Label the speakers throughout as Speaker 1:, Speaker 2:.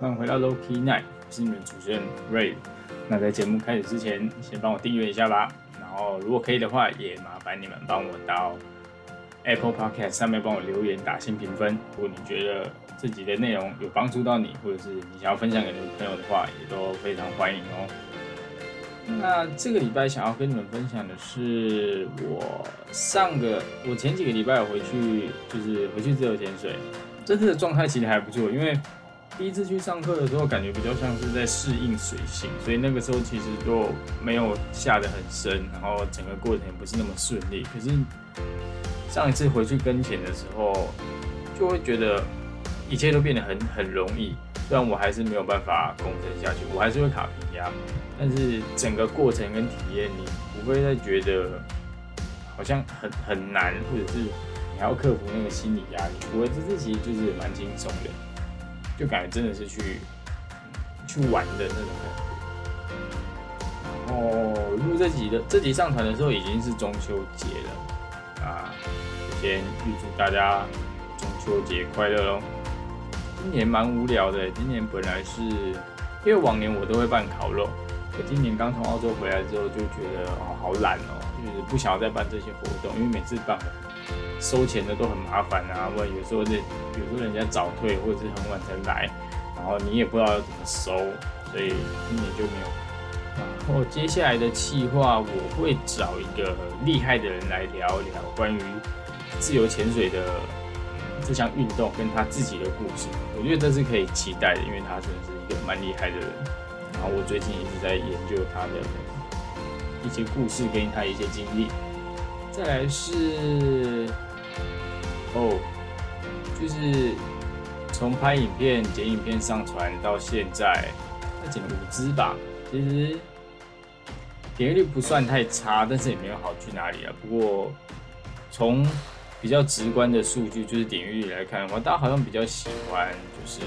Speaker 1: 欢迎回到 Loki Night，我是你们主持人 Ray。那在节目开始之前，先帮我订阅一下吧。然后如果可以的话，也麻烦你们帮我到 Apple Podcast 上面帮我留言打新评分。如果你觉得这集的内容有帮助到你，或者是你想要分享给你的朋友的话，也都非常欢迎哦。那这个礼拜想要跟你们分享的是，我上个我前几个礼拜有回去，就是回去自由潜水，这次的状态其实还不错，因为。第一次去上课的时候，感觉比较像是在适应水性，所以那个时候其实就没有下得很深，然后整个过程也不是那么顺利。可是上一次回去跟前的时候，就会觉得一切都变得很很容易。虽然我还是没有办法攻身下去，我还是会卡平压，但是整个过程跟体验，你不会再觉得好像很很难，或者是你还要克服那个心理压力。我，这次其实就是蛮轻松的。就感觉真的是去去玩的那种感觉。然后录这集的这集上传的时候已经是中秋节了啊，先预祝大家中秋节快乐喽！今年蛮无聊的，今年本来是因为往年我都会办烤肉，可今年刚从澳洲回来之后就觉得哦好懒哦，就是不想要再办这些活动，因为每次办。收钱的都很麻烦啊，或者有时候这，有时候人家早退或者是很晚才来，然后你也不知道要怎么收，所以今年就没有。然后接下来的计划，我会找一个厉害的人来聊一聊关于自由潜水的这项运动跟他自己的故事。我觉得这是可以期待的，因为他真的是一个蛮厉害的人。然后我最近一直在研究他的一些故事跟他一些经历。再来是。哦，就是从拍影片、剪影片、上传到现在，那剪了五支吧。其实点击率不算太差，但是也没有好去哪里啊。不过从比较直观的数据，就是点击率来看的话，大家好像比较喜欢，就是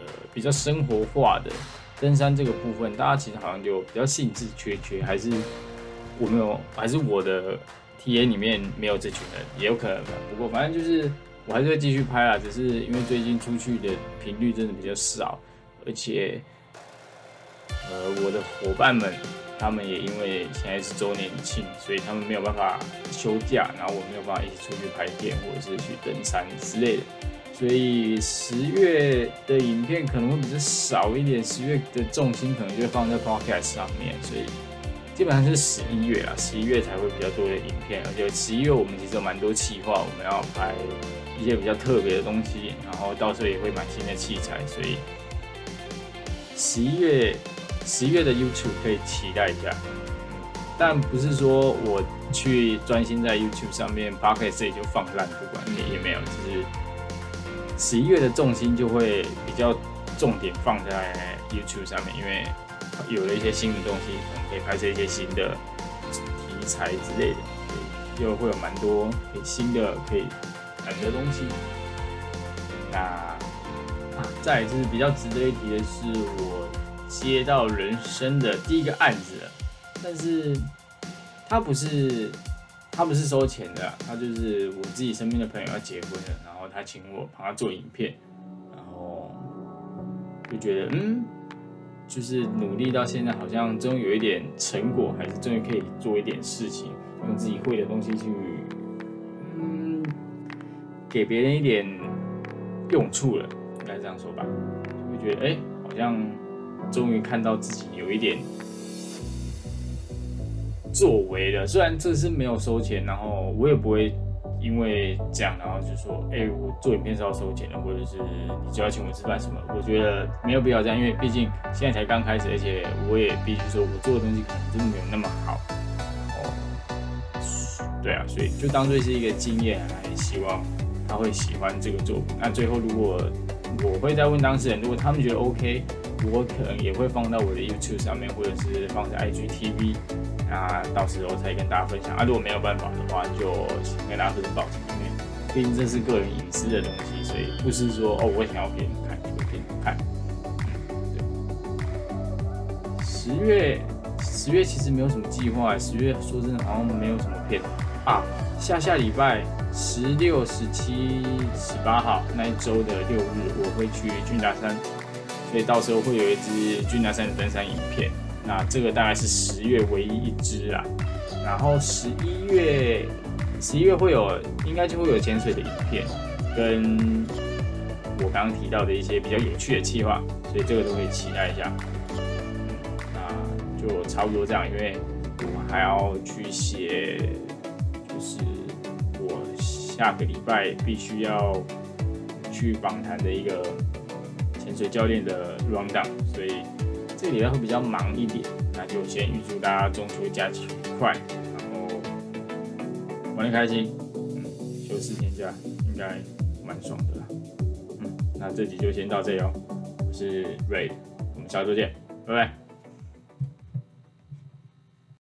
Speaker 1: 呃比较生活化的登山这个部分，大家其实好像就比较兴致缺缺，还是我没有，还是我的。T A 里面没有这群人，也有可能吧。不过反正就是我还是会继续拍啊，只是因为最近出去的频率真的比较少，而且呃我的伙伴们他们也因为现在是周年庆，所以他们没有办法休假，然后我没有办法一起出去拍片或者是去登山之类的，所以十月的影片可能会比较少一点，十月的重心可能就会放在 Podcast 上面，所以。基本上是十一月啊，十一月才会比较多的影片，而且十一月我们其实有蛮多企划，我们要拍一些比较特别的东西，然后到时候也会买新的器材，所以十一月十一月的 YouTube 可以期待一下。但不是说我去专心在 YouTube 上面 p o c a s t 就放烂不管，也也没有，就是十一月的重心就会比较重点放在 YouTube 上面，因为。有了一些新的东西，可能可以拍摄一些新的题材之类的，又会有蛮多可以新的可以谈的东西。那啊，再就是比较值得一提的是，我接到人生的第一个案子，但是他不是他不是收钱的，他就是我自己身边的朋友要结婚了，然后他请我帮他做影片，然后就觉得嗯。就是努力到现在，好像终于有一点成果，还是终于可以做一点事情，用自己会的东西去，嗯，给别人一点用处了，应该这样说吧。就会觉得，哎，好像终于看到自己有一点作为了。虽然这是没有收钱，然后我也不会。因为这样，然后就说，哎，我做影片是要收钱的，或者是你就要请我吃饭什么？我觉得没有必要这样，因为毕竟现在才刚开始，而且我也必须说，我做的东西可能真的没有那么好。哦，对啊，所以就当做是一个经验来，希望他会喜欢这个作品。那最后，如果我会再问当事人，如果他们觉得 OK，我可能也会放到我的 YouTube 上面，或者是放在 IGTV。那到时候再跟大家分享啊！如果没有办法的话，就请跟大家说声抱歉，因为毕竟这是个人隐私的东西，所以不是说哦，我想要给你们看就给你们看。十月，十月其实没有什么计划。十月说真的，好像没有什么片啊。下下礼拜十六、十七、十八号那一周的六日，我会去俊达山，所以到时候会有一支俊达山的登山影片。那这个大概是十月唯一一支啦。然后十一月，十一月会有，应该就会有潜水的影片，跟我刚刚提到的一些比较有趣的计划，所以这个都可以期待一下。那就差不多这样，因为我还要去写，就是我。下个礼拜必须要去访谈的一个潜水教练的 round down，所以这个礼拜会比较忙一点。那就先预祝大家中秋假期愉快，然后玩的开心。嗯，休四天假应该蛮爽的啦。嗯，那这集就先到这里哦。我是 Ray，我们下周见，拜拜。